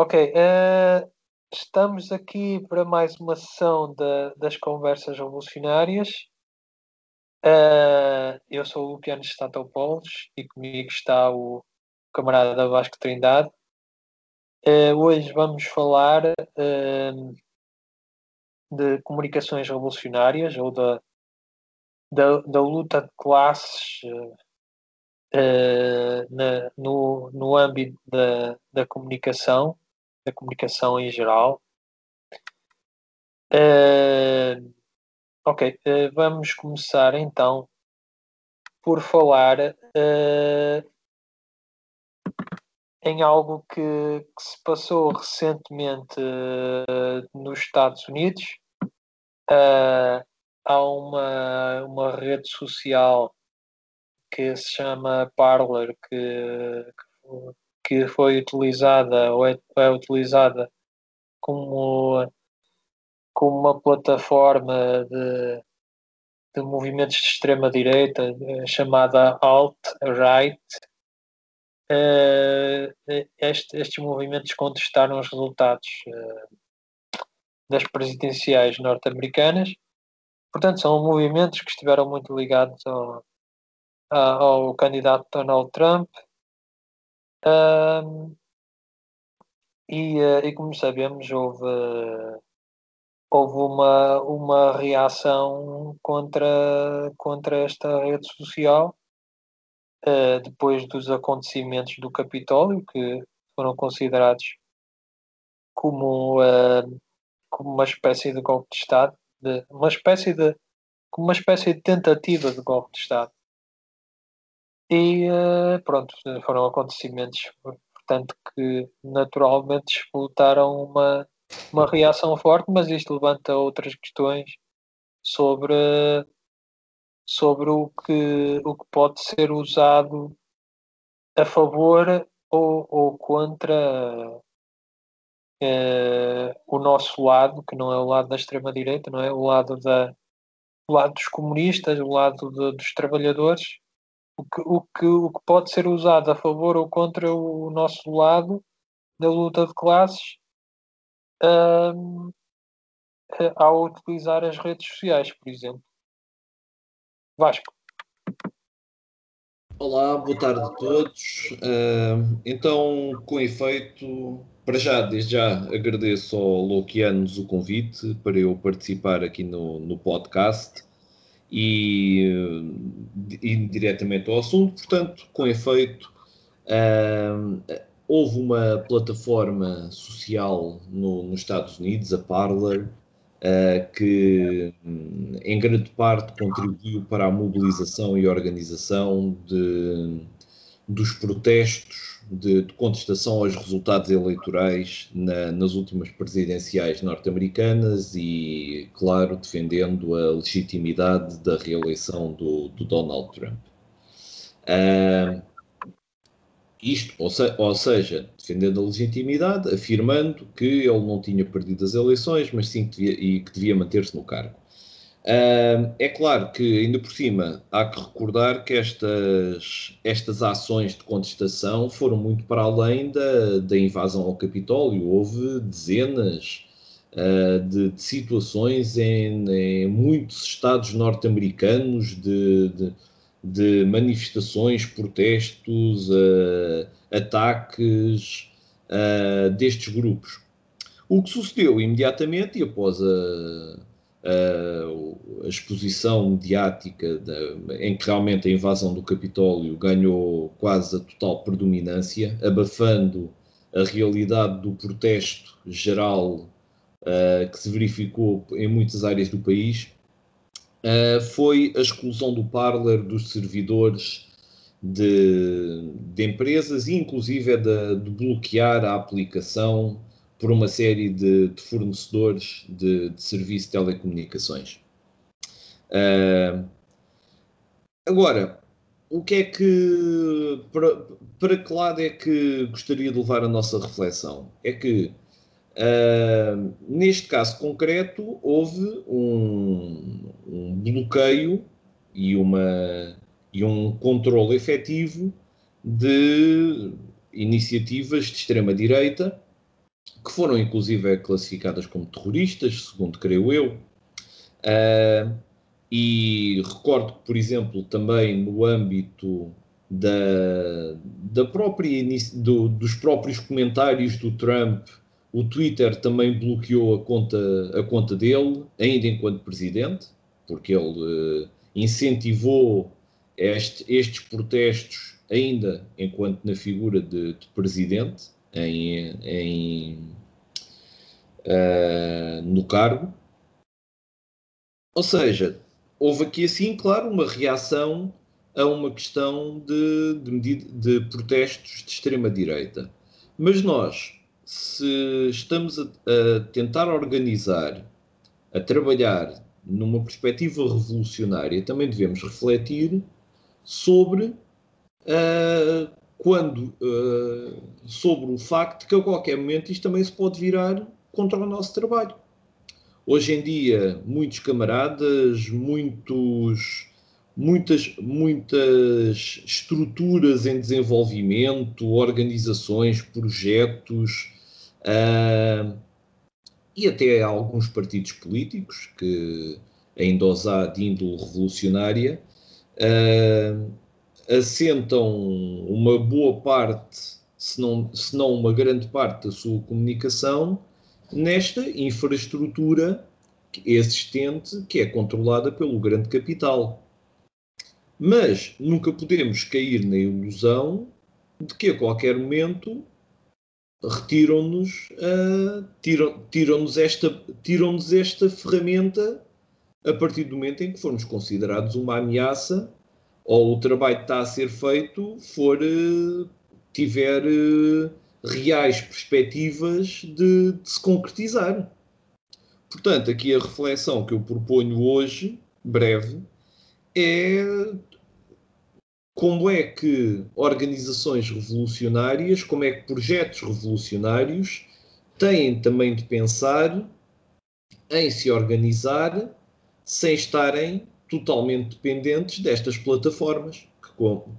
Ok, uh, estamos aqui para mais uma sessão de, das conversas revolucionárias. Uh, eu sou o Luciano Statopoulos e comigo está o camarada Vasco Trindade. Uh, hoje vamos falar de comunicações revolucionárias ou da, da, da luta de classes uh, na, no, no âmbito da, da comunicação, da comunicação em geral. Uh, ok, uh, vamos começar então por falar em algo que, que, se passou recentemente nos Estados Unidos. há uma, uma rede social que se chama Parler, que, que foi utilizada ou é, é utilizada como, como uma plataforma de, de movimentos de extrema-direita eh, chamada Alt-Right. Uh, este, estes movimentos contestaram os resultados uh, das presidenciais norte-americanas. Portanto, são movimentos que estiveram muito ligados ao, ao candidato Donald Trump. Um, e, eh, e, como sabemos, houve, houve uma, uma reação contra, contra esta rede social uh, depois dos acontecimentos do Capitólio, que foram considerados como, uh, como uma espécie de golpe de Estado, de, uma espécie de, como uma espécie de tentativa de golpe de Estado. E uh, pronto, foram acontecimentos, portanto, que naturalmente disputaram uma, uma reação forte, mas isto levanta outras questões sobre, sobre o, que, o que pode ser usado a favor ou, ou contra uh, o nosso lado, que não é o lado da extrema-direita, não é? O lado, da, o lado dos comunistas, o lado de, dos trabalhadores o que, o, que, o que pode ser usado a favor ou contra o nosso lado da luta de classes um, ao utilizar as redes sociais, por exemplo. Vasco. Olá, boa tarde a todos. Uh, então, com efeito, para já, desde já agradeço ao Louquianos o convite para eu participar aqui no, no podcast e ir diretamente ao assunto. Portanto, com efeito, uh, houve uma plataforma social no, nos Estados Unidos, a Parler, uh, que em grande parte contribuiu para a mobilização e organização de, dos protestos de, de, contestação aos resultados eleitorais na, nas últimas presidenciais norte-americanas e, claro, defendendo a legitimidade da reeleição do, do Donald Trump. Uh, isto, ou, se, ou, seja, defendendo a legitimidade, afirmando que ele não tinha perdido as eleições, mas sim que devia, e que devia manter-se no cargo. É claro que, ainda por cima, há que recordar que estas, estas ações de contestação foram muito para além da, da invasão ao Capitólio. Houve dezenas uh, de, de, situações em, em, muitos estados norte-americanos de, de, de, manifestações, protestos, uh, ataques destes grupos. O que sucedeu imediatamente e após a uh, a exposição mediática em que realmente a invasão do Capitólio ganhou quase a total predominância, abafando a realidade do protesto geral uh, que se verificou em muitas áreas do país, uh, foi a exclusão do Parler dos servidores de, de empresas e inclusive de, de bloquear a aplicação por uma série de, de fornecedores de, de, serviço de telecomunicações. Uh, agora, o que é que. Para, para que lado é que gostaria de levar a nossa reflexão? É que, uh, neste caso concreto, houve um, um bloqueio e, uma, e um controle efetivo de iniciativas de extrema-direita que foram inclusive classificadas como terroristas, segundo creio eu. Uh, e recordo que, por exemplo, também no âmbito da, da própria, do, dos próprios comentários do Trump, o Twitter também bloqueou a conta, a conta dele, ainda enquanto presidente, porque ele uh, incentivou este, estes protestos ainda enquanto na figura de, de presidente em, em uh, no cargo. Ou seja, houve aqui assim, claro, uma reação a uma questão de, de, medida, de protestos de extrema-direita. Mas nós, se estamos a, a, tentar organizar, a trabalhar numa perspectiva revolucionária, também devemos refletir sobre uh, quando uh, sobre o facto que a qualquer momento isto também se pode virar contra o nosso trabalho. Hoje em dia, muitos camaradas, muitos, muitas, muitas estruturas em desenvolvimento, organizações, projetos uh, e até alguns partidos políticos que ainda os há de índole revolucionária, uh, assentam uma boa parte, se não, se não uma grande parte da sua comunicação nesta infraestrutura existente que é controlada pelo grande capital. Mas nunca podemos cair na ilusão de que a qualquer momento retiram-nos uh, tiram, tiram-nos esta, tiram-nos esta ferramenta a partir do momento em que formos considerados uma ameaça ou o trabalho que está a ser feito for uh, tiver uh, reais perspectivas de, de, se concretizar. Portanto, aqui a reflexão que eu proponho hoje, breve, é como é que organizações revolucionárias, como é que projetos revolucionários têm também de pensar em se organizar sem estarem totalmente dependentes destas plataformas, que,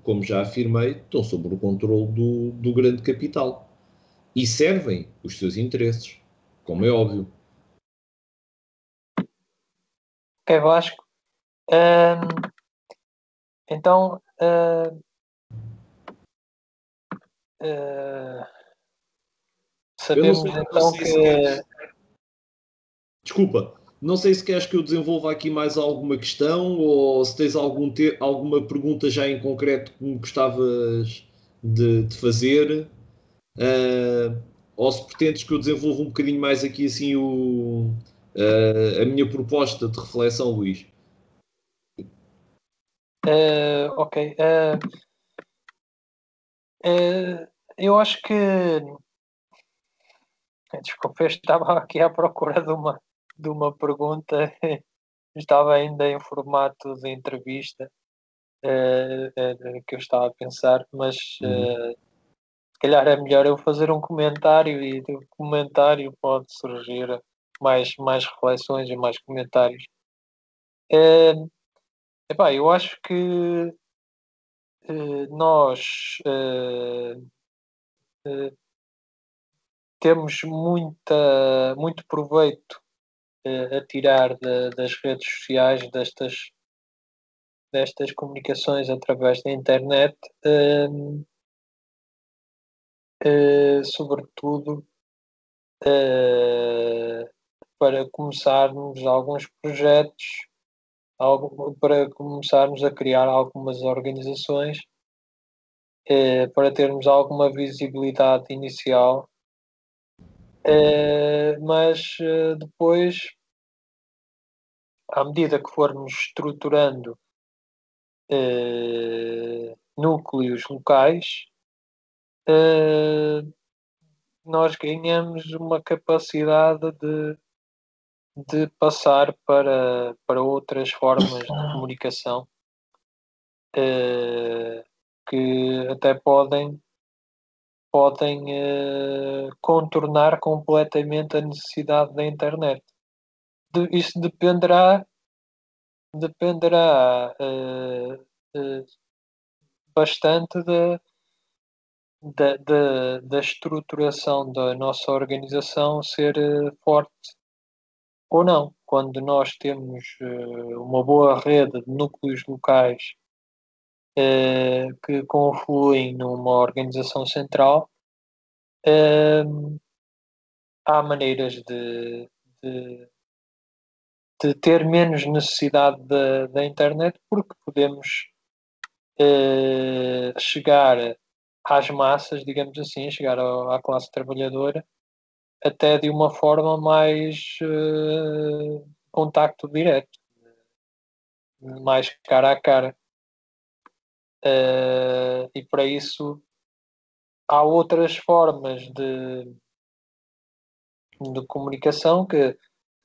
como já afirmei, estão sob o controle do, do grande capital e servem os seus interesses, como é óbvio. Ok, Vasco. Um, então, uh, uh, sabemos então que. Desculpa, não sei se queres que eu desenvolva aqui mais alguma questão ou se tens algum te... alguma pergunta já em concreto que me gostavas de, de fazer. Uh, ou se pretendes que eu desenvolva um bocadinho mais aqui assim o, uh, a minha proposta de reflexão, Luís. Uh, ok. eu acho que desculpa, eu estava aqui à procura de uma, de uma pergunta, estava ainda em formato de entrevista que eu estava a pensar, mas uhum se calhar é melhor eu fazer um comentário e do comentário pode surgir mais, mais reflexões e mais comentários. É, epá, eu acho que é, nós temos muita, muito proveito a tirar de, das redes sociais, destas, destas comunicações através da internet. É, uh, sobretudo uh, para começarmos alguns projetos, algo, para começarmos a criar algumas organizações, uh, para termos alguma visibilidade inicial, mas depois, à medida que formos estruturando núcleos locais, uh, nós ganhamos uma capacidade de, de passar para, para outras formas de comunicação que até podem podem uh, contornar completamente a necessidade da internet. De, isso dependerá dependerá uh, uh, bastante de, da, da, da estruturação da nossa organização ser forte ou não. Quando nós temos uma boa rede de núcleos locais uh, que confluem numa organização central, há maneiras de, de, de, ter menos necessidade da, internet porque podemos chegar às massas, digamos assim, chegar à classe trabalhadora, até de uma forma mais uh, contacto direto, mais cara a cara. Uh, e para isso há outras formas de, de comunicação que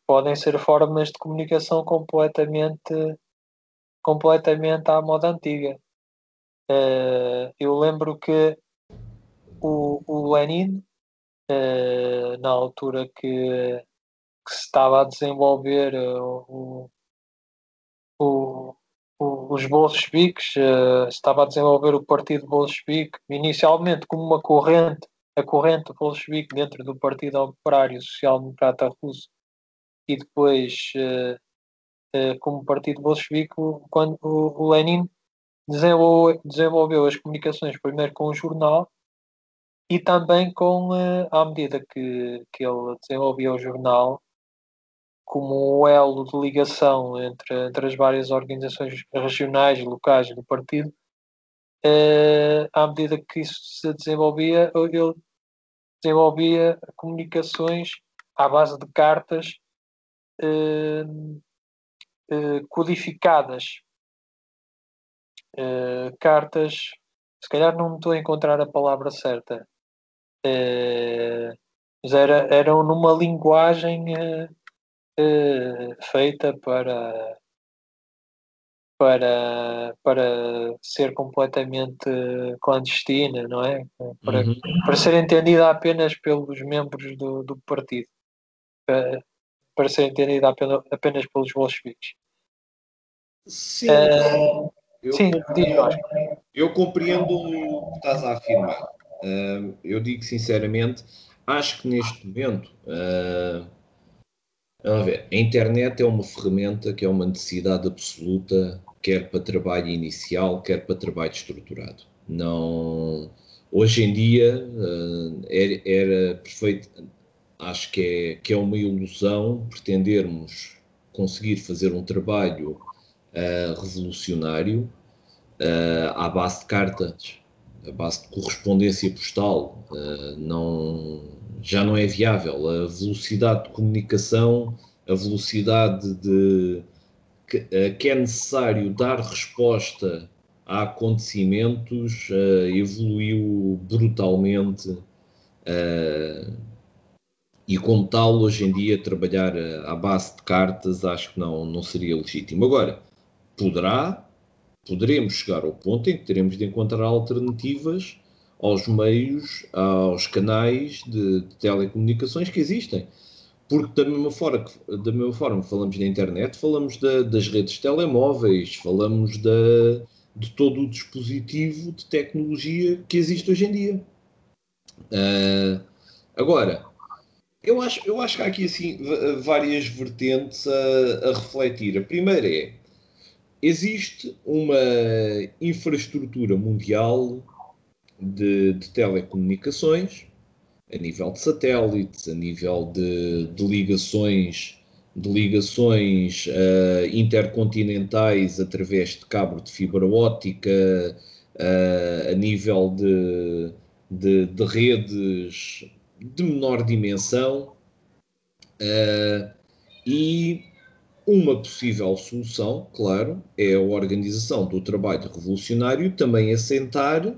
podem ser formas de comunicação completamente completamente à moda antiga. Uh, eu lembro que o, o Lenin, uh, na altura que, que, se estava a desenvolver o, o, os bolcheviques, estava a desenvolver o Partido Bolchevique, inicialmente como uma corrente, a corrente bolchevique dentro do Partido Operário Social Democrata Russo, e depois como Partido Bolchevique, quando o Lenin desenvolveu, as comunicações primeiro com o jornal e também com, eh, à medida que, que ele desenvolvia o jornal, como um elo de ligação entre, entre as várias organizações regionais e locais do partido, eh, à medida que isso se desenvolvia, ele desenvolvia comunicações à base de cartas codificadas. Uh, cartas, se calhar não estou a encontrar a palavra certa, uh, mas era, eram numa linguagem uh, feita para, para, para ser completamente clandestina, não é? Para, uhum. para ser entendida apenas pelos membros do, do partido. Para, para ser entendida apenas, apenas pelos bolcheviques. Sim. Uh, eu Sim, compreendo, eu compreendo o que estás a afirmar. Uh, eu digo sinceramente, acho que neste momento, uh, vamos ver, a internet é uma ferramenta que é uma necessidade absoluta, quer para trabalho inicial, quer para trabalho estruturado. Não, hoje em dia uh, era, era, perfeito, acho que é, que é uma ilusão pretendermos conseguir fazer um trabalho uh, revolucionário uh, à base de cartas, à base de correspondência postal. Uh, não, já não é viável. A velocidade de comunicação, a velocidade de que, que é necessário dar resposta a acontecimentos evoluiu brutalmente. e como tal, hoje em dia, trabalhar à base de cartas acho que não, não seria legítimo. Agora, poderá, poderemos chegar ao ponto em que teremos de encontrar alternativas aos meios, aos canais de, de telecomunicações que existem. Porque da mesma forma que, da mesma forma falamos da internet, falamos da, das redes telemóveis, falamos da, de todo o dispositivo de tecnologia que existe hoje em dia. Uh, agora, eu acho, eu acho que há aqui assim, várias vertentes a, a refletir. A primeira é existe uma infraestrutura mundial de, de, telecomunicações, a nível de satélites, a nível de, de ligações, de ligações uh, intercontinentais através de cabo de fibra óptica, uh, a nível de, de, de, redes de menor dimensão. Uh, e uma possível solução, claro, é a organização do trabalho revolucionário também assentar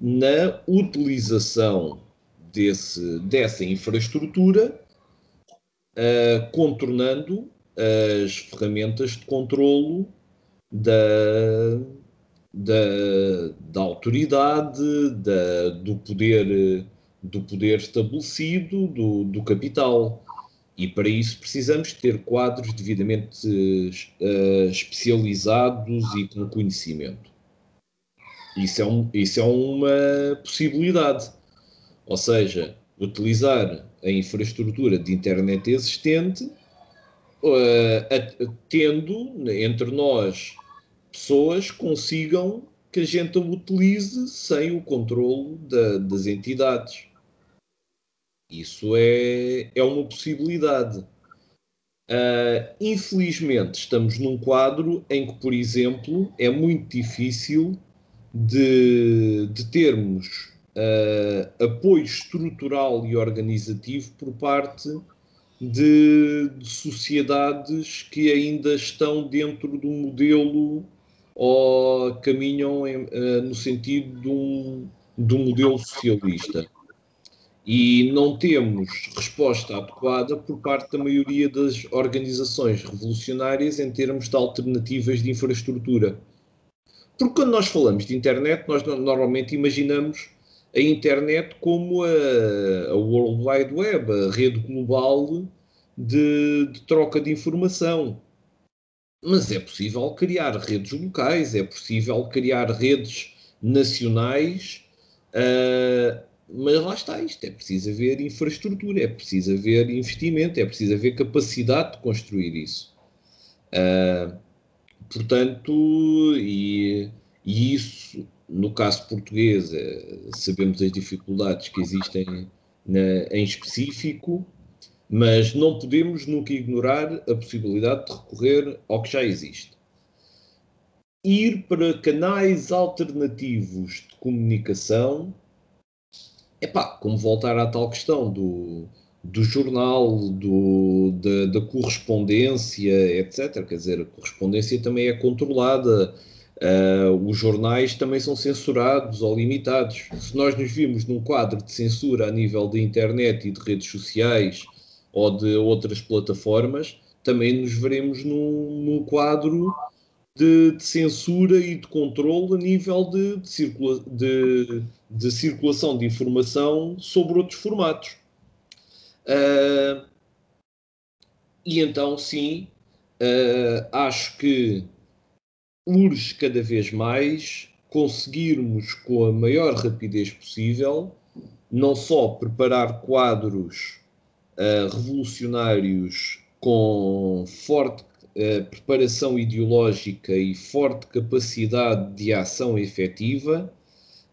na utilização desse, dessa infraestrutura, uh, contornando as ferramentas de controlo da, da, da autoridade, da, do, poder, do poder estabelecido, do, do capital. E para isso precisamos ter quadros devidamente uh, especializados e com conhecimento. Isso é, um, isso é uma possibilidade. Ou seja, utilizar a infraestrutura de internet existente, uh, tendo entre nós pessoas consigam que a gente a utilize sem o controle da, das entidades. Isso é, é uma possibilidade. Uh, infelizmente, estamos num quadro em que, por exemplo, é muito difícil de, de termos uh, apoio estrutural e organizativo por parte de, de, sociedades que ainda estão dentro do modelo ou caminham em, uh, no sentido de um, de um modelo socialista. E não temos resposta adequada por parte da maioria das organizações revolucionárias em termos de alternativas de infraestrutura. Porque quando nós falamos de internet, nós normalmente imaginamos a internet como a, a World Wide Web, a rede global de, de, troca de informação. Mas é possível criar redes locais, é possível criar redes nacionais, uh, mas lá está isto: é preciso haver infraestrutura, é preciso haver investimento, é preciso haver capacidade de construir isso. Uh, portanto, e, e isso no caso português, eh, sabemos as dificuldades que existem na, em específico, mas não podemos nunca ignorar a possibilidade de recorrer ao que já existe. Ir para canais alternativos de comunicação é pá, como voltar à tal questão do, do jornal, do, da, da correspondência, etc. Quer dizer, a correspondência também é controlada Uh, os jornais também são censurados ou limitados. Se nós nos vimos num quadro de censura a nível da internet e de redes sociais ou de outras plataformas, também nos veremos num, num quadro de, de, censura e de controle a nível de, de, circula, de circulação de informação sobre outros formatos. Uh, e então, sim, uh, acho que urge cada vez mais conseguirmos, com a maior rapidez possível, não só preparar quadros uh, revolucionários com forte preparação ideológica e forte capacidade de ação efetiva,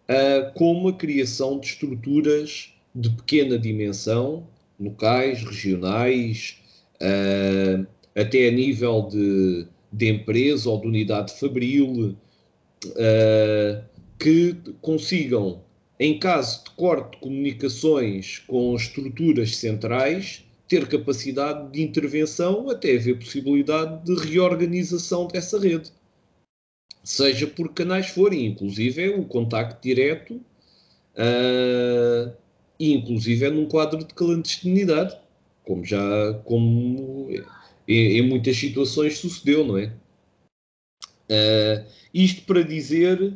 uh, como a criação de estruturas de pequena dimensão, locais, regionais, até a nível de de empresa ou de unidade fabril uh, que consigam, em caso de corte de comunicações com estruturas centrais, ter capacidade de intervenção até haver possibilidade de reorganização dessa rede. Seja por canais forem, inclusive é o contacto direto uh, inclusive é num quadro de clandestinidade, como já como em, em muitas situações sucedeu, não é? Uh, isto para dizer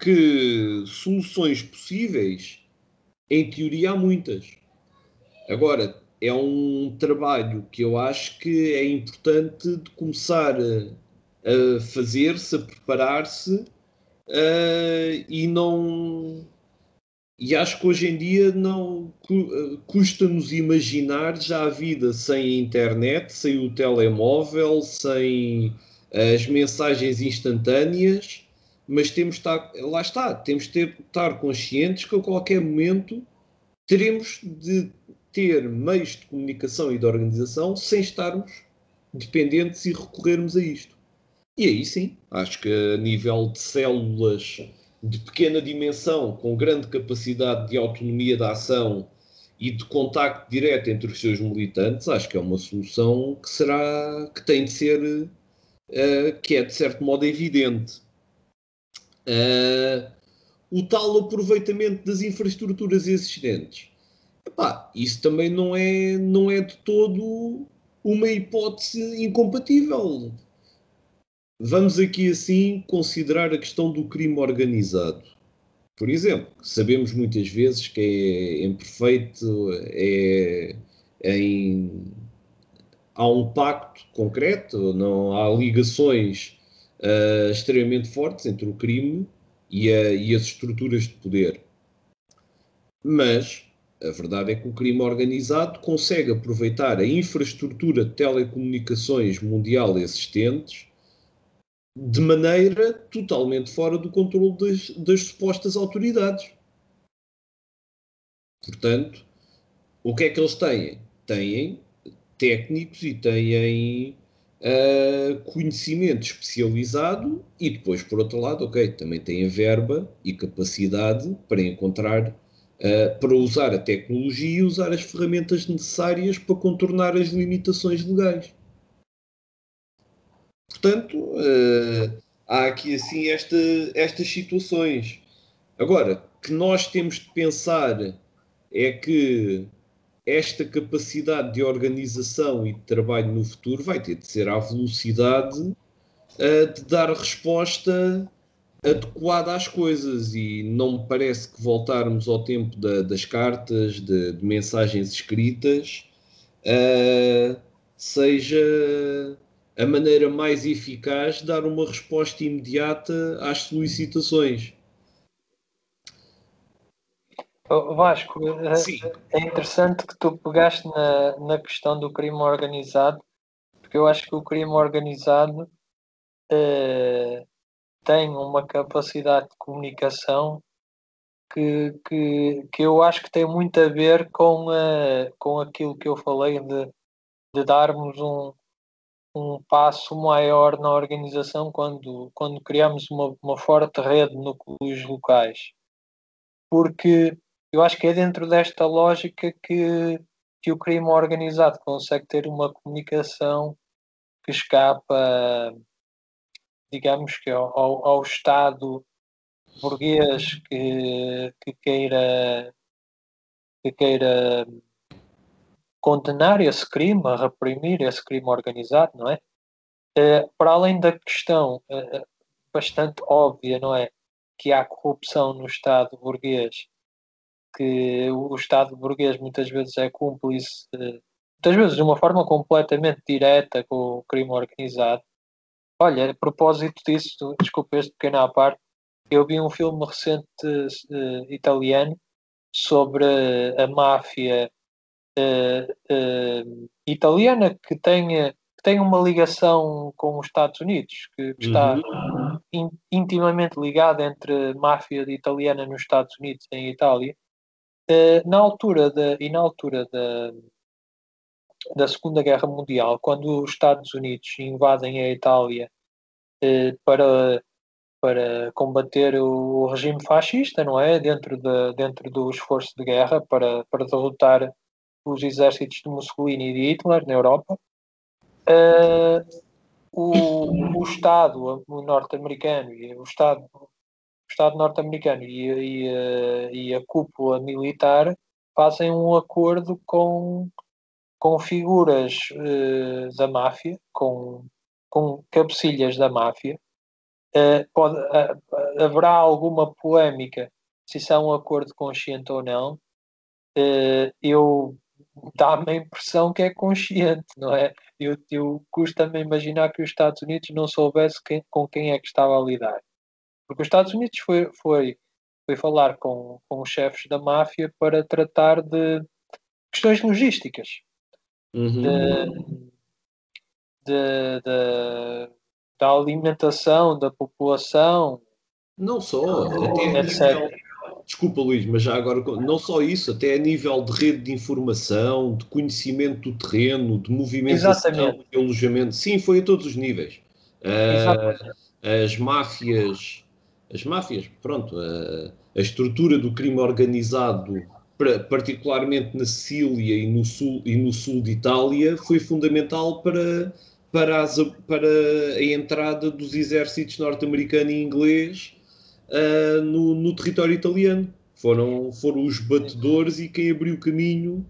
que soluções possíveis, em teoria, há muitas. Agora, é um trabalho que eu acho que é importante de começar a, a fazer-se, a preparar-se uh, e não e acho que hoje em dia não custa-nos imaginar já a vida sem a internet, sem o telemóvel, sem as mensagens instantâneas, mas temos de estar, lá está, temos de estar conscientes que a qualquer momento teremos de ter meios de comunicação e de organização sem estarmos dependentes e recorrermos a isto. E aí sim, acho que a nível de células de pequena dimensão, com grande capacidade de autonomia da ação e de contacto direto entre os seus militantes, acho que é uma solução que será que tem de ser uh, que é de certo modo evidente. Uh, o tal aproveitamento das infraestruturas existentes. Epá, isso também não é, não é de todo uma hipótese incompatível. Vamos aqui assim considerar a questão do crime organizado. Por exemplo, sabemos muitas vezes que é imperfeito, é, é em, há um pacto concreto, não há ligações uh, extremamente fortes entre o crime e, a, e as estruturas de poder. Mas a verdade é que o crime organizado consegue aproveitar a infraestrutura de telecomunicações mundial existentes de maneira totalmente fora do controle das, das supostas autoridades. Portanto, o que é que eles têm? Têm técnicos e têm uh, conhecimento especializado e depois, por outro lado, ok, também têm verba e capacidade para encontrar uh, para usar a tecnologia e usar as ferramentas necessárias para contornar as limitações legais. Portanto, uh, há aqui assim esta, estas situações. Agora, que nós temos de pensar é que esta capacidade de organização e de trabalho no futuro vai ter de ser à velocidade uh, de dar resposta adequada às coisas e não me parece que voltarmos ao tempo da, das cartas, de, de, mensagens escritas, uh, seja a maneira mais eficaz de dar uma resposta imediata às solicitações. Vasco, eh, Sim. é interessante que tu pegaste na, na questão do crime organizado, porque eu acho que o crime organizado uh, tem uma capacidade de comunicação que, que, que eu acho que tem muito a ver com, uh, com aquilo que eu falei de, de darmos um, um passo maior na organização quando, quando criamos uma, uma forte rede de núcleos locais. Porque eu acho que é dentro desta lógica que, que o crime organizado consegue ter uma comunicação que escapa digamos que ao, ao Estado burguês que, que queira que queira condenar esse crime, reprimir esse crime organizado, não é? Eh, para além da questão eh, bastante óbvia, não é? Que há corrupção no Estado burguês, que o Estado burguês muitas vezes é cúmplice, muitas vezes de uma forma completamente direta com o crime organizado, Olha, a propósito disso, desculpa este pequeno à parte, eu vi um filme recente uh, italiano sobre a máfia uh, uh, italiana que tem, que tem uma ligação com os Estados Unidos, que, está uhum. in, intimamente ligada entre máfia italiana nos Estados Unidos e em Itália. na altura da, e na altura da, da Segunda Guerra Mundial, quando os Estados Unidos invadem a Itália eh, para, para combater o regime fascista, não é? Dentro, de, dentro do esforço de guerra para, para derrotar os exércitos de Mussolini e de Hitler na Europa. Uh, o, o Estado norte-americano e o Estado, o Estado norte-americano e, e, eh, e, a cúpula militar fazem um acordo com, com figuras uh, da máfia, com, com cabecilhas da máfia. Uh, pode, haverá alguma polémica se isso é um acordo consciente ou não. Eu dá-me a impressão que é consciente, não é? Eu, eu custa-me imaginar que os Estados Unidos não soubesse quem, com quem é que estava a lidar. Porque os Estados Unidos foi, foi, foi falar com, com os chefes da máfia para tratar de questões logísticas. Uhum. De, de, de, da alimentação da população. Não só, até nível, desculpa Luís, mas já agora, não só isso, até a nível de rede de informação, de conhecimento do terreno, de movimentação, de alojamento, sim, foi a todos os níveis. Uh, as máfias, as máfias, pronto, uh, a estrutura do crime organizado particularmente na Sicília e no sul, e no sul de Itália, foi fundamental para para, as, para a entrada dos exércitos norte-americano e inglês uh, no, no, território italiano. Foram, foram os batedores e quem abriu caminho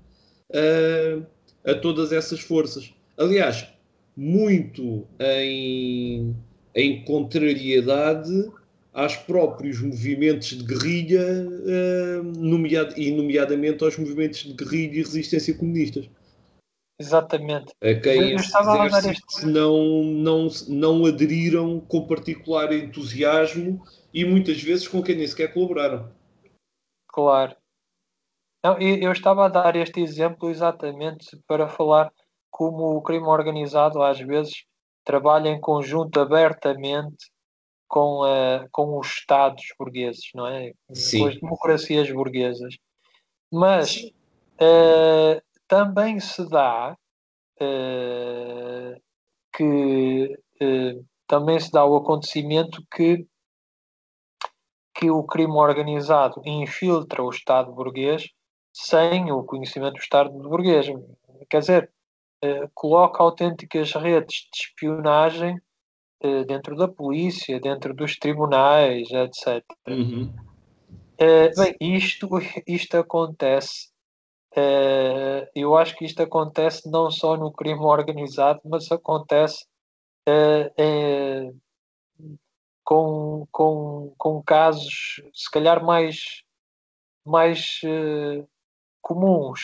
uh, a todas essas forças. Aliás, muito em, em contrariedade aos próprios movimentos de guerrilha, uh, nomeado, e nomeadamente aos movimentos de guerrilha e resistência comunistas. Exatamente. A quem não, não, não aderiram com particular entusiasmo e muitas vezes com quem nem sequer colaboraram. Claro. Não, eu estava a dar este exemplo exatamente para falar como o crime organizado às vezes trabalha em conjunto abertamente com, uh, com os Estados burgueses, não é? Sim. Com as democracias burguesas. Mas uh, também se dá uh, que também se dá o acontecimento que que o crime organizado infiltra o Estado burguês sem o conhecimento do Estado burguês. Quer dizer, eh, coloca autênticas redes de espionagem eh, dentro da polícia, dentro dos tribunais, etc. Uhum. Eh, bem, isto, isto acontece. eu acho que isto acontece não só no crime organizado, mas acontece com, com, com casos, se calhar, mais, mais uh, comuns,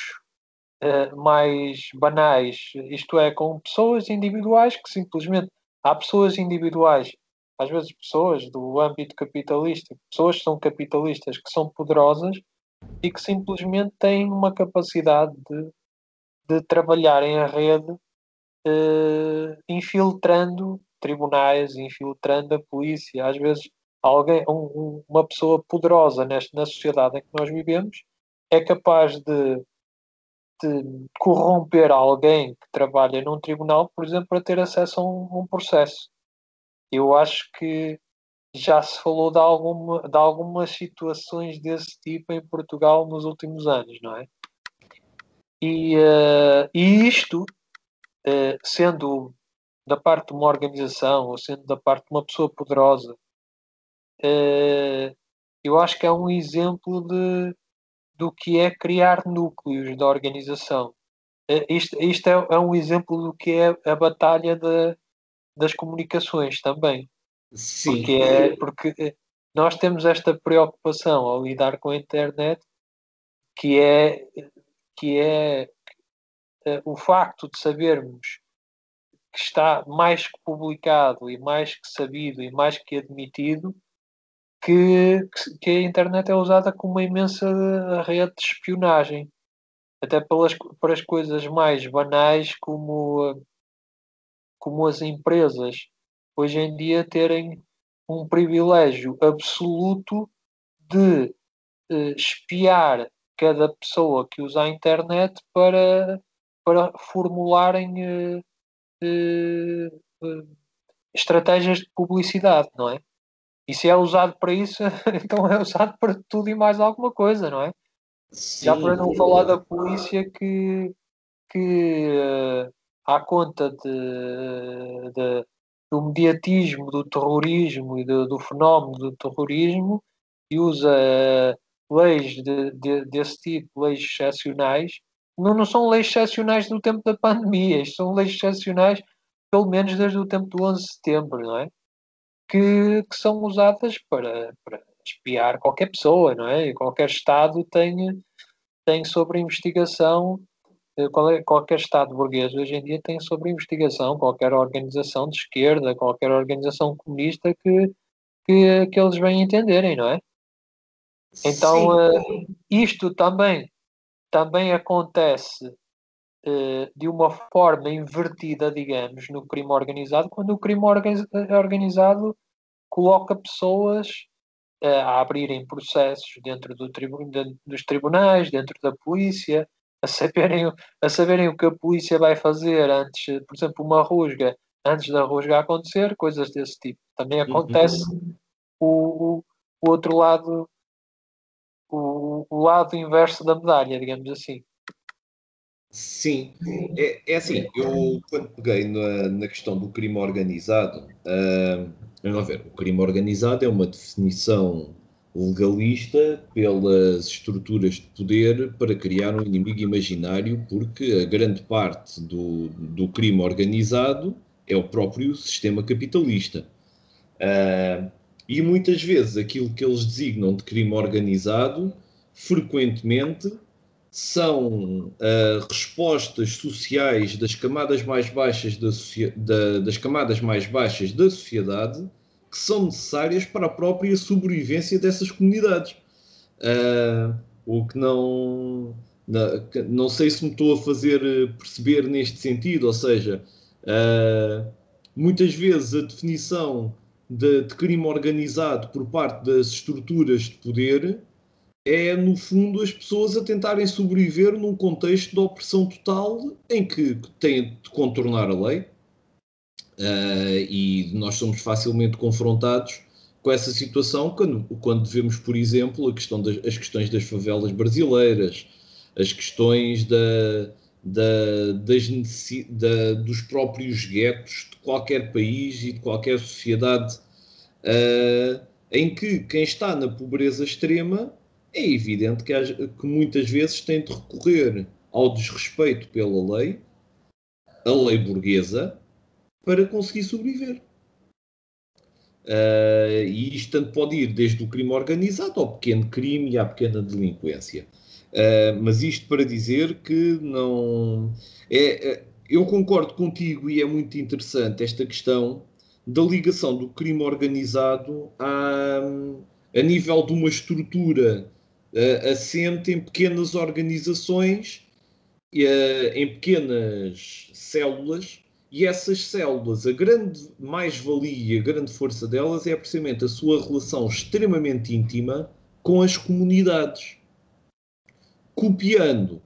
uh, mais banais, isto é, com pessoas individuais que simplesmente. Há pessoas individuais, às vezes pessoas do âmbito capitalista, pessoas que são capitalistas, que são poderosas e que simplesmente têm uma capacidade de, de trabalhar em rede, uh, infiltrando tribunais, infiltrando a polícia. Às vezes, alguém, um, uma pessoa poderosa nesta, na sociedade em que nós vivemos é capaz de, de corromper alguém que trabalha num tribunal, por exemplo, para ter acesso a um, um processo. Eu acho que já se falou de, alguma, de algumas situações desse tipo em Portugal nos últimos anos, não é? E, uh, e isto, uh, sendo da parte de uma organização ou sendo da parte de uma pessoa poderosa, eh, eu acho que é um exemplo de, do que é criar núcleos da organização. Eh, isto, isto é, é, um exemplo do que é a batalha de, das comunicações também. Sim. Porque, é, porque eh, nós temos esta preocupação ao lidar com a internet que é, que é o facto de sabermos que está mais que publicado e mais que sabido e mais que admitido que, que a internet é usada como uma imensa rede de espionagem. Até pelas, para as coisas mais banais como, como as empresas hoje em dia terem um privilégio absoluto de eh, espiar cada pessoa que usa a internet para, para formularem eh, estratégias de publicidade, não é? E se é usado para isso, então é usado para tudo e mais alguma coisa, não é? Sim. Já para não falar da polícia que, que uh, à conta de, de, do mediatismo, do terrorismo e do, do fenómeno do terrorismo e usa uh, leis de, de, desse tipo, leis excepcionais, não, não são leis excepcionais do tempo da pandemia, são leis excepcionais pelo menos desde o tempo do 11 de setembro, não é? Que, que são usadas para, para espiar qualquer pessoa, não é? E qualquer Estado tem, tem sobre investigação, eh, qualquer Estado burguês hoje em dia tem sobre investigação qualquer organização de esquerda, qualquer organização comunista que, que, que eles vêm entenderem, não é? Então, uh, isto também também acontece uh, de uma forma invertida, digamos, no crime organizado, quando o crime organizado coloca pessoas uh, a abrirem processos dentro do tribu de, dos tribunais, dentro da polícia, a saberem, a saberem o que a polícia vai fazer antes, por exemplo, uma rusga, antes da rusga acontecer, coisas desse tipo. Também acontece uhum. o, o outro lado o, o lado inverso da medalha, digamos assim. Sim, é, é assim, eu quando peguei na, na questão do crime organizado, uh, vamos ver, o crime organizado é uma definição legalista pelas estruturas de poder para criar um inimigo imaginário, porque a grande parte do, do crime organizado é o próprio sistema capitalista. Uh, e muitas vezes aquilo que eles designam de crime organizado, frequentemente são uh, respostas sociais das camadas mais baixas da, da, das camadas mais baixas da sociedade que são necessárias para a própria sobrevivência dessas comunidades. Uh, o que não, não, não sei se me estou a fazer perceber neste sentido, ou seja, uh, muitas vezes a definição de, de crime organizado por parte das estruturas de poder é, no fundo, as pessoas a tentarem sobreviver num contexto de opressão total em que têm de contornar a lei. Uh, e nós somos facilmente confrontados com essa situação quando, quando vemos, por exemplo, a questão das, as questões das favelas brasileiras, as questões da, da, das da, dos próprios guetos qualquer país e de qualquer sociedade uh, em que quem está na pobreza extrema é evidente que, que muitas vezes tem de recorrer ao desrespeito pela lei, a lei burguesa, para conseguir sobreviver. Uh, e isto tanto pode ir desde o crime organizado ao pequeno crime e à pequena delinquência. Uh, mas isto para dizer que não. É, é, eu concordo contigo e é muito interessante esta questão da ligação do crime organizado a, a nível de uma estrutura uh, assente em pequenas organizações, uh, em pequenas células, e essas células, a grande mais-valia, a grande força delas é precisamente a sua relação extremamente íntima com as comunidades, copiando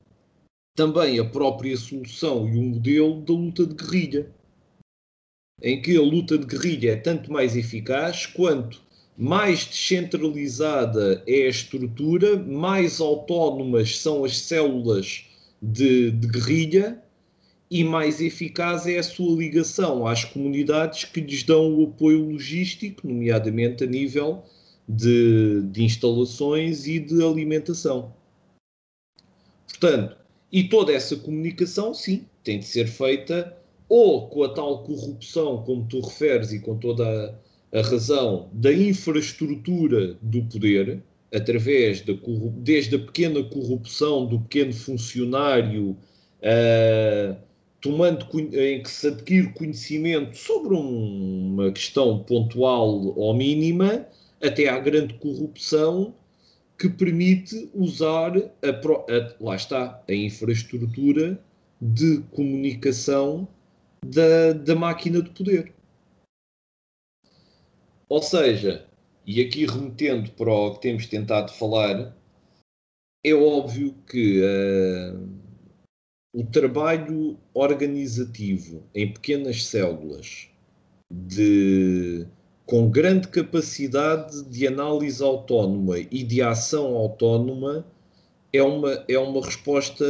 também a própria solução e o modelo da luta de guerrilha, em que a luta de guerrilha é tanto mais eficaz quanto mais descentralizada é a estrutura, mais autónomas são as células de, de guerrilha e mais eficaz é a sua ligação às comunidades que lhes dão o apoio logístico, nomeadamente a nível de, de instalações e de alimentação. Portanto, e toda essa comunicação, sim, tem de ser feita ou com a tal corrupção, como tu referes, e com toda a a razão da infraestrutura do poder, através da desde a pequena corrupção do pequeno funcionário, uh, tomando em que se adquire conhecimento sobre um, uma questão pontual ou mínima, até à grande corrupção que permite usar a, a, lá está a infraestrutura de comunicação da, da máquina de poder. Ou seja, e aqui remetendo para o que temos tentado falar, é óbvio que uh, o trabalho organizativo em pequenas células de, com grande capacidade de análise autónoma e de ação autónoma é uma, é uma resposta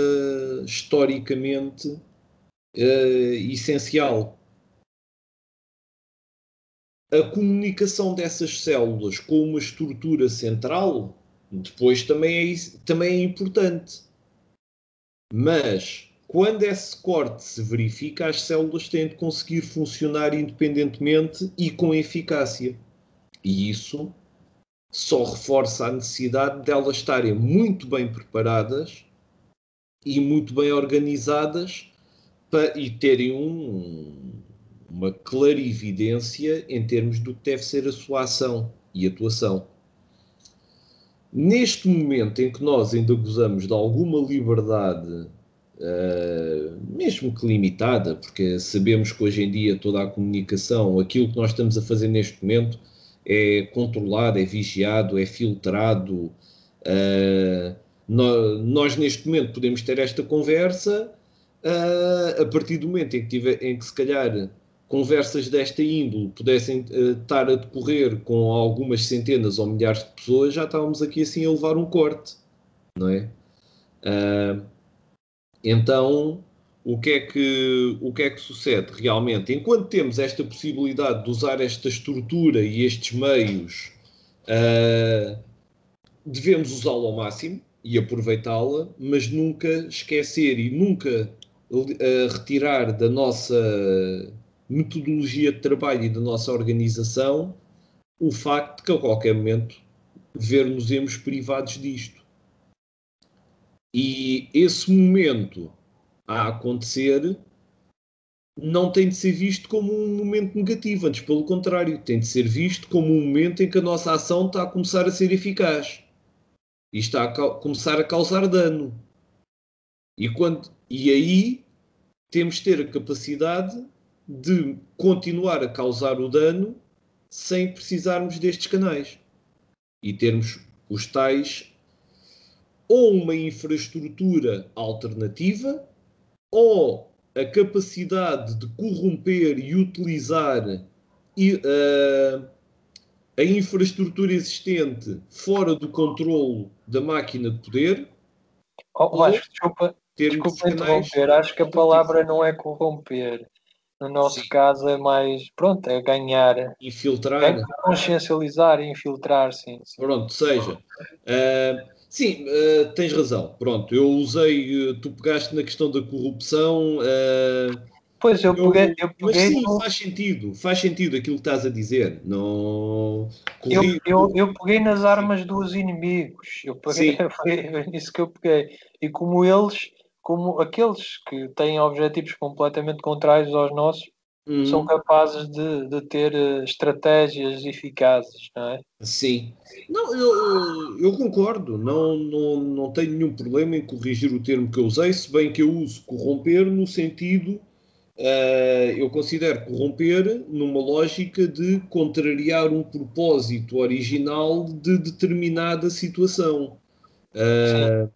historicamente uh, essencial a comunicação dessas células com uma estrutura central depois também é, também é importante. Mas quando esse corte se verifica, as células têm de conseguir funcionar independentemente e com eficácia. E isso só reforça a necessidade delas de estarem muito bem preparadas e muito bem organizadas para, e terem um, uma clarividência em termos do que deve ser a sua ação e atuação. Neste momento em que nós ainda gozamos de alguma liberdade, uh, mesmo que limitada, porque sabemos que hoje em dia toda a comunicação, aquilo que nós estamos a fazer neste momento, é controlado, é vigiado, é filtrado. Uh, nós, nós, neste momento, podemos ter esta conversa uh, a partir do momento em que, tiver, em que se calhar conversas desta índole pudessem estar a decorrer com algumas centenas ou milhares de pessoas, já estávamos aqui assim a levar um corte, não é? Uh, então, o que, é que, o que é que sucede realmente? Enquanto temos esta possibilidade de usar esta estrutura e estes meios, uh, devemos usá-la ao máximo e aproveitá-la, mas nunca esquecer e nunca retirar da nossa metodologia de trabalho e da nossa organização o facto de que a qualquer momento ver-nos-emos privados disto. E esse momento a acontecer não tem de ser visto como um momento negativo, antes pelo contrário, tem de ser visto como um momento em que a nossa ação está a começar a ser eficaz e está a começar a causar dano. E, quando, e aí temos de ter a capacidade de continuar a causar o dano sem precisarmos destes canais e termos os tais ou uma infraestrutura alternativa ou a capacidade de corromper e utilizar uh, a infraestrutura existente fora do controle da máquina de poder. Oh, Vasco, desculpa, desculpa interromper, acho que a palavra não é corromper. No nosso Sim. caso é mais, pronto, é ganhar. Infiltrar. É consciencializar e infiltrar, sim. sim. Pronto, seja. Uh, sim, uh, tens razão. Pronto, eu usei, uh, tu pegaste na questão da corrupção. pois, eu, eu peguei. Eu peguei mas sim, no... faz sentido, faz sentido aquilo que estás a dizer. Não... Eu, eu, eu peguei nas armas dos inimigos. Eu peguei, foi nisso que eu peguei. E como eles como aqueles que têm objetivos completamente contrários aos nossos uhum. são capazes de, de ter uh, estratégias eficazes, não é? Sim. Não, eu, eu concordo, não, não, não tenho nenhum problema em corrigir o termo que eu usei, se bem que eu uso corromper no sentido. Uh, eu considero corromper numa lógica de contrariar um propósito original de determinada situação. Uh,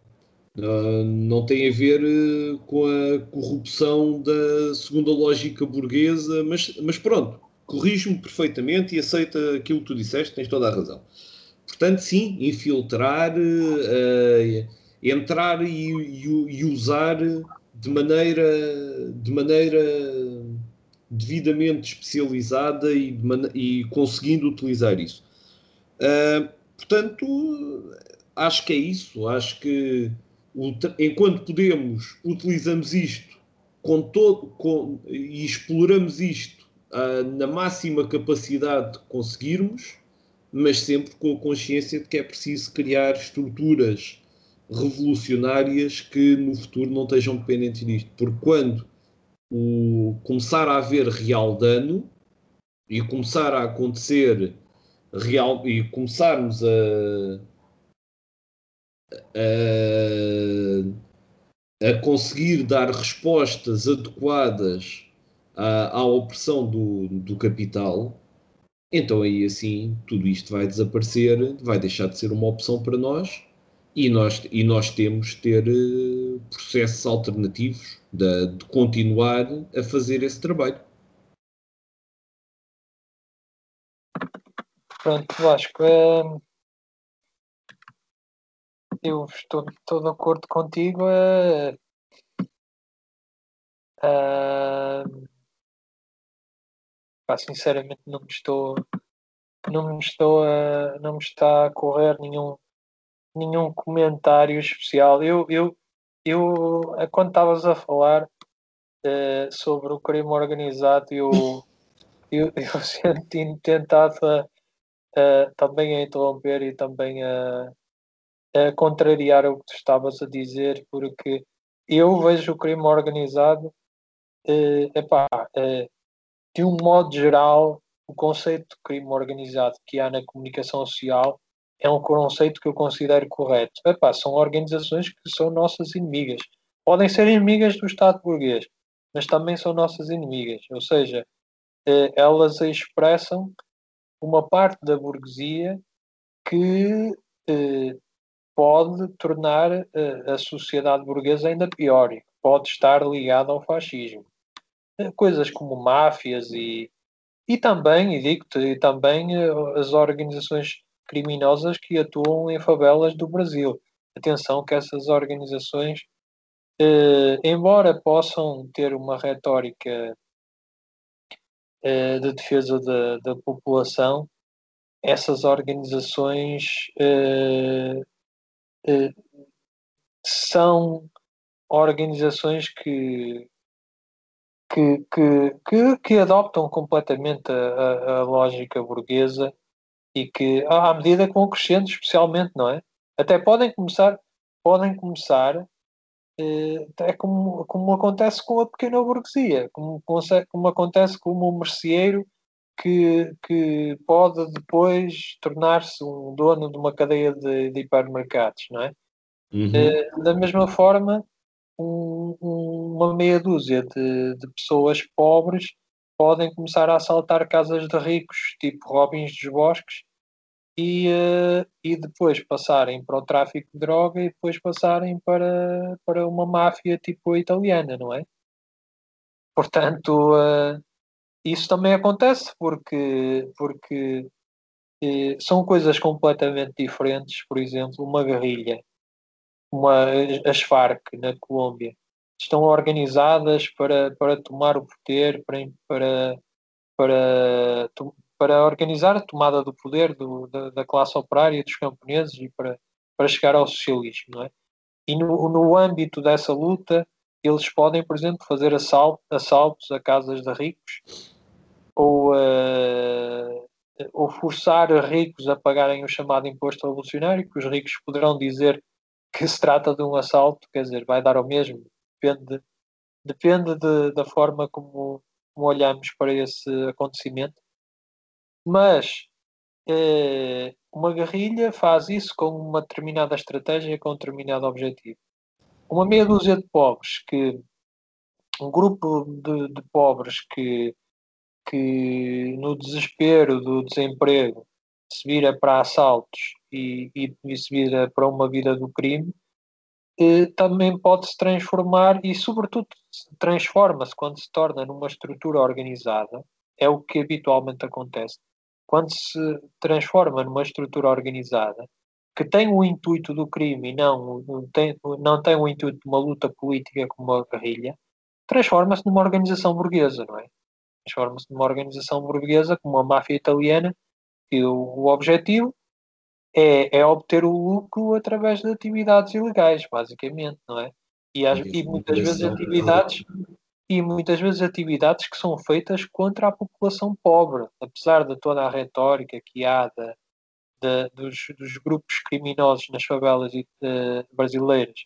não tem a ver eh, com a corrupção da segunda lógica burguesa, mas, mas pronto, corrijo-me perfeitamente e aceita aquilo que tu disseste, tens toda a razão. Portanto, sim, infiltrar, uh, entrar e, e, e, usar de maneira, de maneira devidamente especializada e, e conseguindo utilizar isso. Uh, portanto, acho que é isso. Acho que enquanto podemos, utilizamos isto com todo, com, e exploramos isto uh, na máxima capacidade que conseguirmos, mas sempre com a consciência de que é preciso criar estruturas revolucionárias que no futuro não estejam dependentes disto. Porque quando o, começar a haver real dano e começar a acontecer real e começarmos a a, conseguir dar respostas adequadas à, à opressão do, do capital, então aí assim tudo isto vai desaparecer, vai deixar de ser uma opção para nós e nós, e nós temos de ter uh, processos alternativos de, de, continuar a fazer esse trabalho. Pronto, Vasco, é, eu estou, estou de acordo contigo. Uh, uh, pá, sinceramente não me estou não me estou a, não me está a correr nenhum nenhum comentário especial eu eu eu quando estavas a falar uh, sobre o crime organizado eu eu, eu senti tentado uh, também a interromper e também a contrariar o que tu estavas a dizer, porque eu vejo o crime organizado, uh, epá, uh, de um modo geral, o conceito de crime organizado que há na comunicação social é um conceito que eu considero correto. Epá, são organizações que são nossas inimigas. Podem ser inimigas do Estado burguês, mas também são nossas inimigas. Ou seja, uh, elas expressam uma parte da burguesia que pode tornar uh, a sociedade burguesa ainda pior e pode estar ligada ao fascismo. Uh, coisas como máfias e, e também, e digo-te, também uh, as organizações criminosas que atuam em favelas do Brasil. Atenção que essas organizações, embora possam ter uma retórica de defesa da, da população, essas organizações eh, são organizações que, que, que, que, que adoptam completamente a, a, lógica burguesa e que, à medida que vão crescendo, especialmente, não é? Até podem começar, podem começar eh, é como, como acontece com a pequena burguesia, como, como acontece com o merceeiro que, que pode depois tornar-se um dono de uma cadeia de, de hipermercados, não é? Uhum. Eh, da mesma forma, um, um, uma meia dúzia de, de, pessoas pobres podem começar a assaltar casas de ricos, tipo Robins dos Bosques, e, uh, e depois passarem para o tráfico de droga e depois passarem para, para uma máfia tipo italiana, não é? Portanto, uh, isso também acontece porque, porque uh, são coisas completamente diferentes. Por exemplo, uma guerrilha, uma, as Farc na Colômbia, estão organizadas para, para tomar o poder, para, para, para para organizar a tomada do poder do, da, da, classe operária, dos camponeses e para, para chegar ao socialismo, é? E no, no âmbito dessa luta, eles podem, por exemplo, fazer assalto, assaltos a casas de ricos ou, uh, ou forçar ricos a pagarem o chamado imposto revolucionário, que os ricos poderão dizer que se trata de um assalto, quer dizer, vai dar ao mesmo, depende, depende de, da forma como, como olhamos para esse acontecimento mas eh, uma guerrilha faz isso com uma determinada estratégia, com um determinado objetivo. Uma meia dúzia de pobres que um grupo de, de pobres que, que no desespero do desemprego se vira para assaltos e, e, e se vira para uma vida do crime, eh, também pode se transformar e, sobretudo, transforma-se quando se torna numa estrutura organizada, é o que habitualmente acontece, quando se transforma numa estrutura organizada que tem o intuito do crime e não, tem, não tem o intuito de uma luta política como a guerrilha, transforma-se numa organização burguesa, não é? Transforma-se numa organização burguesa como a máfia italiana, que o, o objetivo é, é, obter o lucro através de atividades ilegais, basicamente, não é? E, as, e muitas vezes atividades e muitas vezes atividades que são feitas contra a população pobre, apesar de toda a retórica que há de, de, dos, dos, grupos criminosos nas favelas uh, brasileiras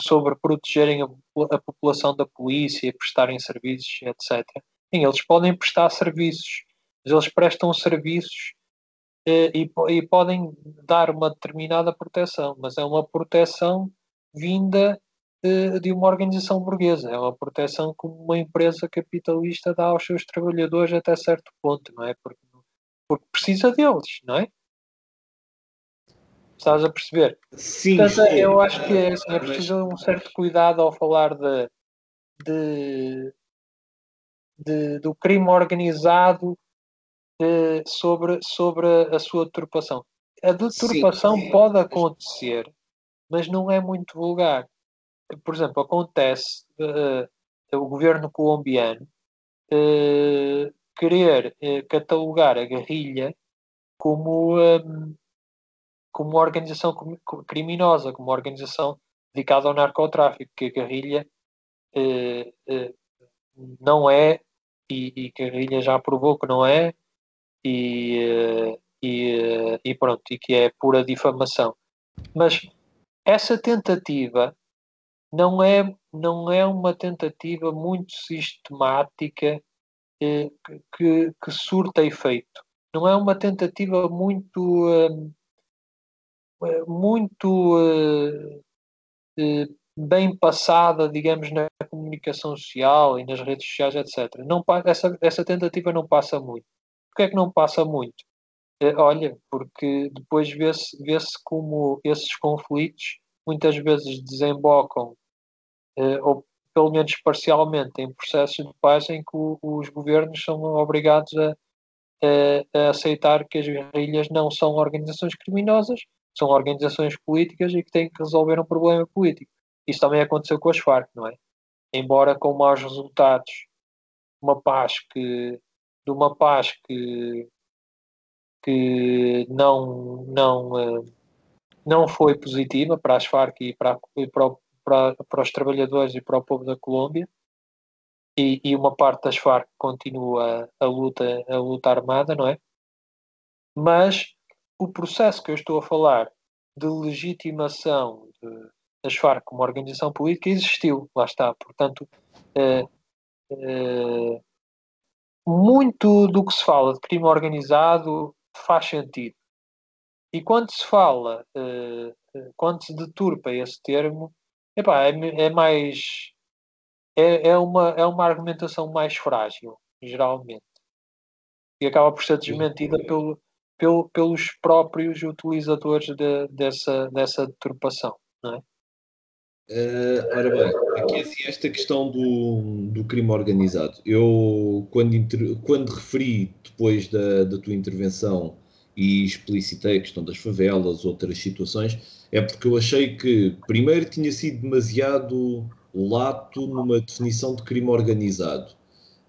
sobre protegerem a, a, população da polícia, prestarem serviços, etc. Sim, eles podem prestar serviços, mas eles prestam serviços uh, e, e podem dar uma determinada proteção, mas é uma proteção vinda de, uma organização burguesa. É uma proteção que uma empresa capitalista dá aos seus trabalhadores até certo ponto, não é? Porque, porque precisa deles, não é? Estás a perceber? Sim, Portanto, sim. eu acho que é, assim, é preciso um certo cuidado ao falar de, de, de do crime organizado de, sobre, sobre a sua deturpação. A deturpação sim, pode acontecer, mas não é muito vulgar por exemplo, acontece uh, o governo colombiano uh, querer uh, catalogar a guerrilha como, um, como uma organização criminosa, como uma organização dedicada ao narcotráfico, que a guerrilha não é, e, e, que a guerrilha já provou que não é, e, e, e pronto, e que é pura difamação. Mas essa tentativa não é, não é uma tentativa muito sistemática eh, que, que, surta efeito. Não é uma tentativa muito, eh, eh muito eh, eh, bem passada, digamos, na comunicação social e nas redes sociais, etc. Não, essa, essa tentativa não passa muito. Porquê é que não passa muito? Eh, olha, porque depois vê-se vê, -se, como esses conflitos muitas vezes desembocam, eh, ou pelo menos parcialmente, em processos de paz em que os governos são obrigados a, a, a, aceitar que as guerrilhas não são organizações criminosas, são organizações políticas e que têm que resolver um problema político. Isso também aconteceu com as Farc, não é? Embora com maus resultados, uma paz que de uma paz que que não não eh, não foi positiva para as Farc e para, para, para, para os trabalhadores e para o povo da Colômbia. E, e uma parte das Farc continua a luta, a luta armada, não é? Mas o processo que eu estou a falar de legitimação de, as Farc como organização política existiu, lá está. Portanto, uh, uh, muito do que se fala de crime organizado faz sentido. E quando se fala, uh, quando se deturpa esse termo, epá, é, é mais. É, é, uma, é uma argumentação mais frágil, geralmente. E acaba por ser desmentida pelo, pelo, pelos próprios utilizadores de, dessa, dessa deturpação, não é? Uh, ora bem, aqui assim, esta questão do, do crime organizado. Eu, quando, inter, quando referi depois da, da tua intervenção e explicitei a questão das favelas, outras situações, é porque eu achei que, primeiro, tinha sido demasiado lato numa definição de crime organizado.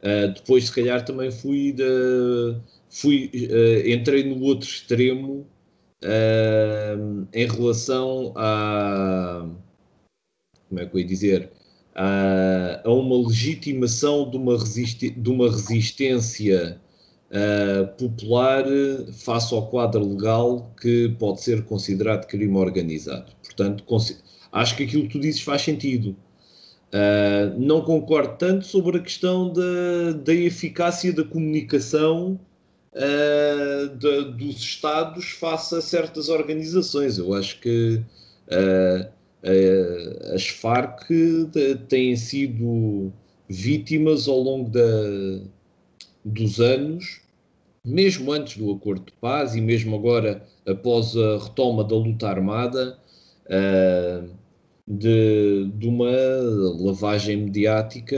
Uh, depois, se calhar, também fui, de, fui uh, entrei no outro extremo em relação a como é que eu ia dizer, a, a uma legitimação de uma, resisti de uma resistência popular face ao quadro legal que pode ser considerado crime organizado. Portanto, acho que aquilo que tu dizes faz sentido. Uh, não concordo tanto sobre a questão da, da eficácia da comunicação uh, dos Estados face a certas organizações. Eu acho que Uh, as Farc têm sido vítimas ao longo da, dos anos, mesmo antes do acordo de paz e mesmo agora após a retoma da luta armada, uh, de, de, uma lavagem mediática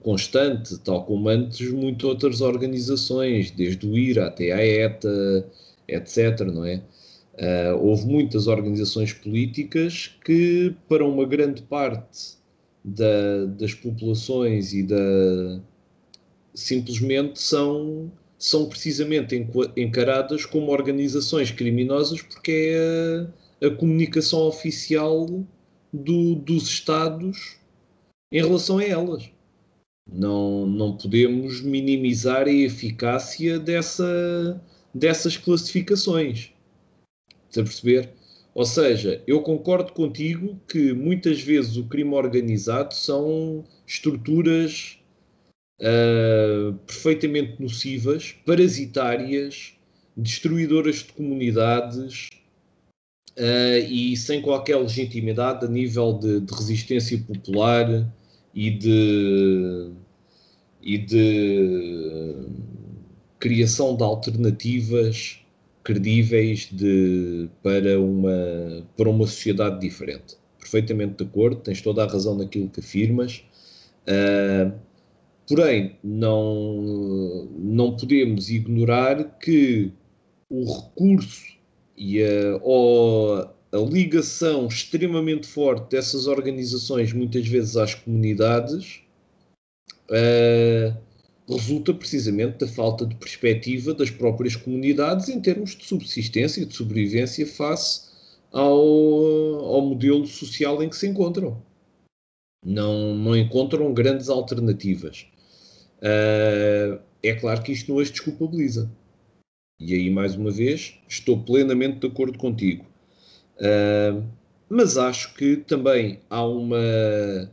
constante, tal como antes muitas outras organizações, desde o IRA até a ETA, etc. Não é? Uh, houve muitas organizações políticas que, para uma grande parte da, das populações e da simplesmente são, são precisamente encaradas como organizações criminosas porque é a, a comunicação oficial do, dos Estados em relação a elas. Não, não podemos minimizar a eficácia dessa, dessas classificações. Estás a perceber? Ou seja, eu concordo contigo que muitas vezes o crime organizado são estruturas uh, perfeitamente nocivas, parasitárias, destruidoras de comunidades uh, e sem qualquer legitimidade a nível de, de resistência popular e de, e de criação de alternativas credíveis de, para, uma, para uma sociedade diferente. Perfeitamente de acordo, tens toda a razão naquilo que afirmas. Uh, porém, não, não podemos ignorar que o recurso e a, ou a ligação extremamente forte dessas organizações, muitas vezes às comunidades, uh, resulta precisamente da falta de perspectiva das próprias comunidades em termos de subsistência e de sobrevivência face ao, ao modelo social em que se encontram. Não, não encontram grandes alternativas. Uh, é claro que isto não as desculpabiliza. E aí, mais uma vez, estou plenamente de acordo contigo. Uh, mas acho que também há uma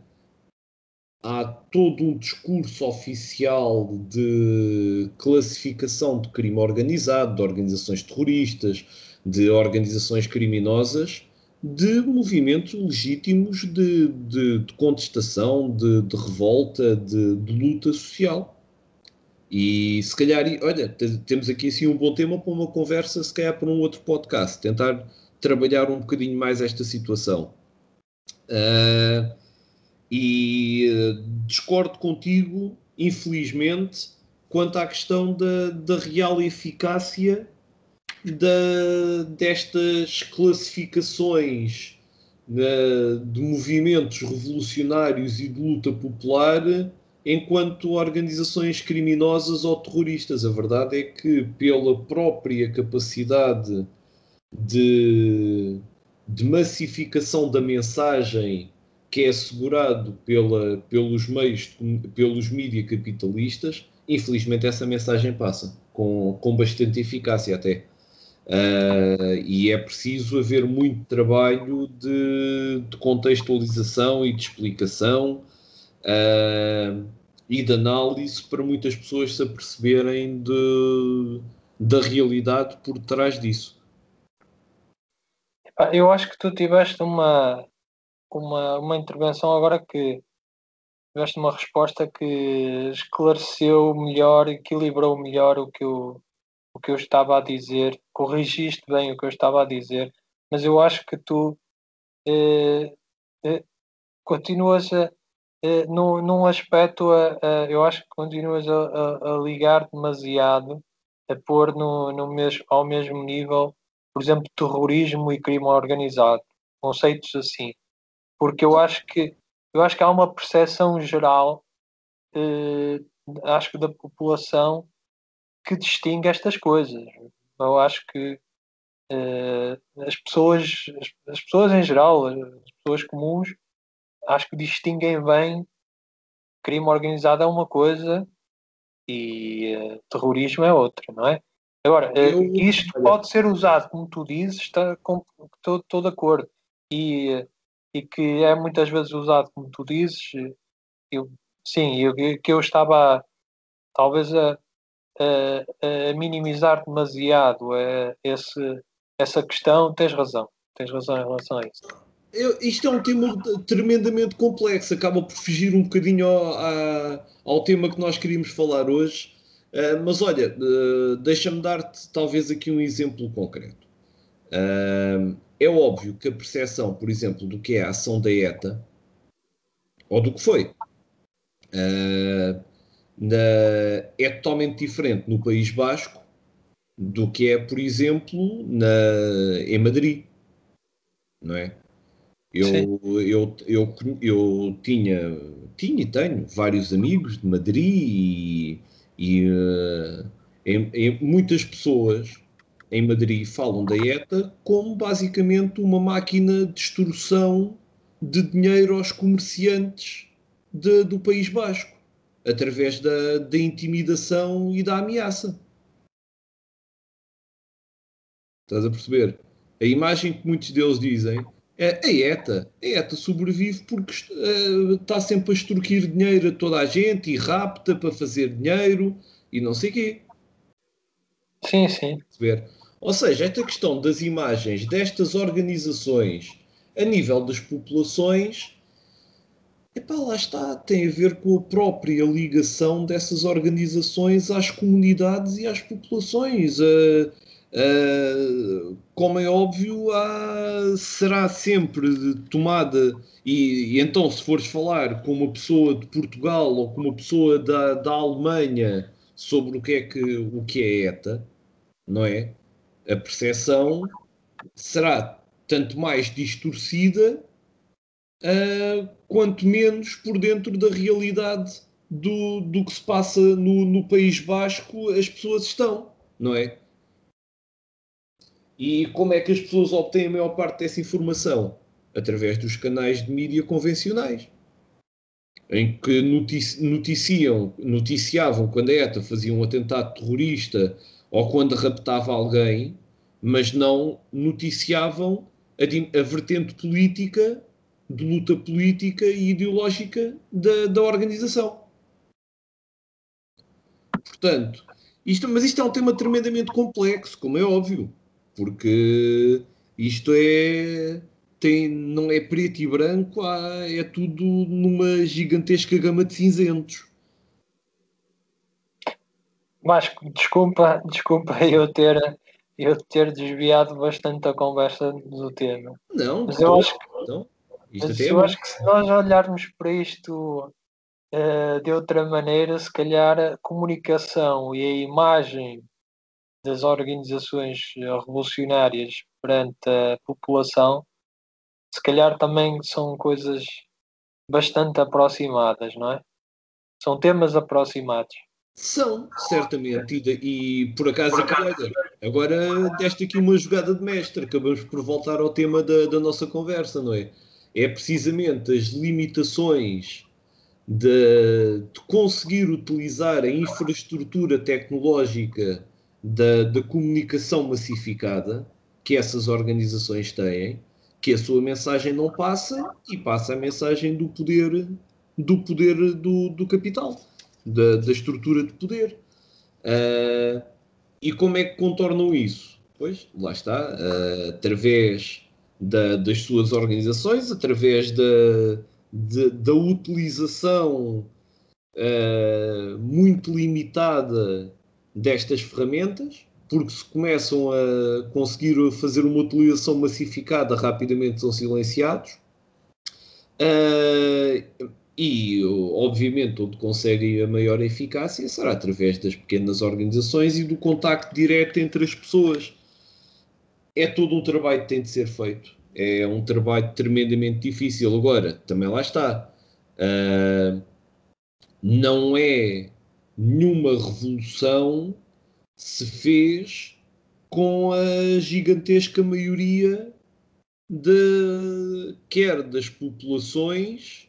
há todo um discurso oficial de classificação de crime organizado, de organizações terroristas, de organizações criminosas, de movimentos legítimos de, de, de contestação, de, de revolta, de, luta social. E se calhar, olha, temos aqui assim um bom tema para uma conversa, se calhar para um outro podcast, tentar trabalhar um bocadinho mais esta situação. Uh, e uh, discordo contigo, infelizmente, quanto à questão da, da real eficácia da, destas classificações de movimentos revolucionários e de luta popular enquanto organizações criminosas ou terroristas. A verdade é que, pela própria capacidade de, de massificação da mensagem que é assegurado pela, pelos meios, pelos mídias capitalistas, infelizmente essa mensagem passa, com, com bastante eficácia até. Uh, e é preciso haver muito trabalho de, de contextualização e de explicação uh, e de análise para muitas pessoas se aperceberem de, da realidade por trás disso. Eu acho que tu tiveste uma, uma, uma intervenção agora que tiveste uma resposta que esclareceu melhor, equilibrou melhor o que eu, o que eu estava a dizer, corrigiste bem o que eu estava a dizer, mas eu acho que tu eh, eh, continuas a, eh, num, num aspecto, a, a, eu acho que continuas a, a, ligar demasiado, a pôr no, no mesmo, ao mesmo nível, por exemplo, terrorismo e crime organizado, conceitos assim, porque eu acho que eu acho que há uma percepção geral, eh, acho que da população que distingue estas coisas. Eu acho que uh, as pessoas, as, as, pessoas em geral, as pessoas comuns, acho que distinguem bem crime organizado é uma coisa e uh, terrorismo é outra, não é? Agora, uh, isto pode ser usado, como tu dizes, está, estou de acordo, e, e que é muitas vezes usado, como tu dizes, eu, sim, eu, que eu estava talvez a, a, a minimizar demasiado esse, essa questão, tens razão. Tens razão em relação a isso. Eu, isto é um tema tremendamente complexo, acaba por fugir um bocadinho ao, ao tema que nós queríamos falar hoje. Uh, mas olha, uh, deixa-me dar-te talvez aqui um exemplo concreto. É óbvio que a percepção, por exemplo, do que é a ação da ETA, ou do que foi, na, é totalmente diferente no País Basco do que é, por exemplo, na, em Madrid. Não é? Eu, eu, eu, eu tinha, tinha e tenho vários amigos de Madrid e, e em, em, muitas pessoas em Madrid falam da ETA como basicamente uma máquina de extorsão de dinheiro aos comerciantes de, do País Basco através da, da intimidação e da ameaça. Estás a perceber? A imagem que muitos deles dizem é a ETA. A ETA sobrevive porque uh, está sempre a extorquir dinheiro a toda a gente e rapta para fazer dinheiro e não sei o quê. Sim, sim. Perceber? Ou seja, esta questão das imagens destas organizações a nível das populações Epá, lá está, tem a ver com a própria ligação dessas organizações às comunidades e às populações. Uh, como é óbvio, há, será sempre tomada, e, e, então se fores falar com uma pessoa de Portugal ou com uma pessoa da, da Alemanha sobre o que é que o que é ETA, não é? A percepção será tanto mais distorcida uh, quanto menos por dentro da realidade do, do que se passa no, no País Basco as pessoas estão, não é? E como é que as pessoas obtêm a maior parte dessa informação? Através dos canais de mídia convencionais, em que notici noticiam, noticiavam quando a ETA fazia um atentado terrorista ou quando raptava alguém, mas não noticiavam a, a vertente política de luta política e ideológica da, da organização. Portanto, isto, mas isto é um tema tremendamente complexo, como é óbvio, porque isto é tem, não é preto e branco, há, é tudo numa gigantesca gama de cinzentos. Vasco, desculpa, desculpa eu ter, eu ter desviado bastante a conversa do tema. Não, mas eu acho que, não. Mas eu acho que se nós olharmos para isto uh, de outra maneira, se calhar a comunicação e a imagem das organizações revolucionárias perante a população, se calhar também são coisas bastante aproximadas, não é? São temas aproximados. São, certamente, e, e por acaso, agora deste aqui uma jogada de mestre, acabamos por voltar ao tema da, da nossa conversa, não é? é precisamente as limitações de, de, conseguir utilizar a infraestrutura tecnológica da, da comunicação massificada que essas organizações têm, que a sua mensagem não passa e passa a mensagem do poder do poder do, do capital, da, da estrutura de poder. Uh, e como é que contornam isso? Pois, lá está, uh, através da, das suas organizações, através da, de, da utilização uh, muito limitada destas ferramentas, porque se começam a conseguir fazer uma utilização massificada, rapidamente são silenciados. Uh, e, obviamente, onde conseguem a maior eficácia será através das pequenas organizações e do contacto direto entre as pessoas. É todo um trabalho que tem de ser feito. É um trabalho tremendamente difícil. Agora, também lá está. Uh, não é nenhuma revolução se fez com a gigantesca maioria de quer das populações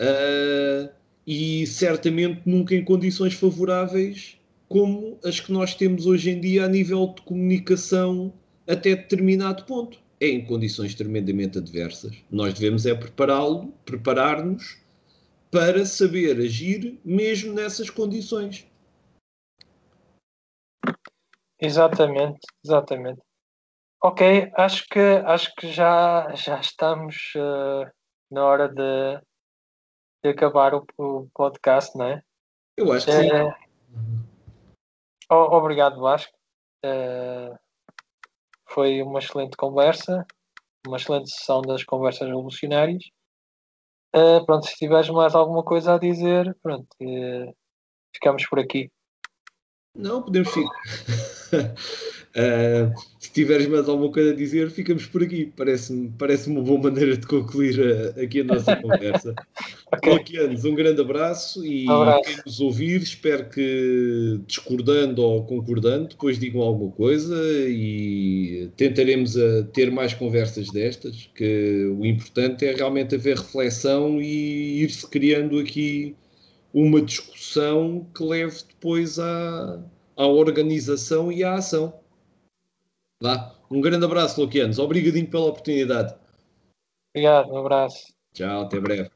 uh, e certamente nunca em condições favoráveis como as que nós temos hoje em dia a nível de comunicação até determinado ponto. É em condições tremendamente adversas. Nós devemos é prepará-lo, preparar-nos para saber agir mesmo nessas condições. Exatamente, exatamente. Ok, acho que acho que já, já estamos uh, na hora de, de acabar o, o, podcast, não é? Eu acho que sim. Uh, obrigado, Vasco. Uh, foi uma excelente conversa, uma excelente sessão das conversas revolucionárias. Uh, pronto, se tiveres mais alguma coisa a dizer, pronto, uh, ficamos por aqui. Não, podemos ficar. Uh, se tiveres mais alguma coisa a dizer, ficamos por aqui. Parece-me parece uma boa maneira de concluir a, aqui a nossa conversa. okay. um grande abraço e um abraço. quem nos ouvir, espero que discordando ou concordando, depois digam alguma coisa e tentaremos a ter mais conversas destas, que o importante é realmente haver reflexão e ir-se criando aqui uma discussão que leve depois à, à organização e à ação. Vá. Um grande abraço, Luquianos. Obrigadinho pela oportunidade. Obrigado, um abraço. Tchau, até breve.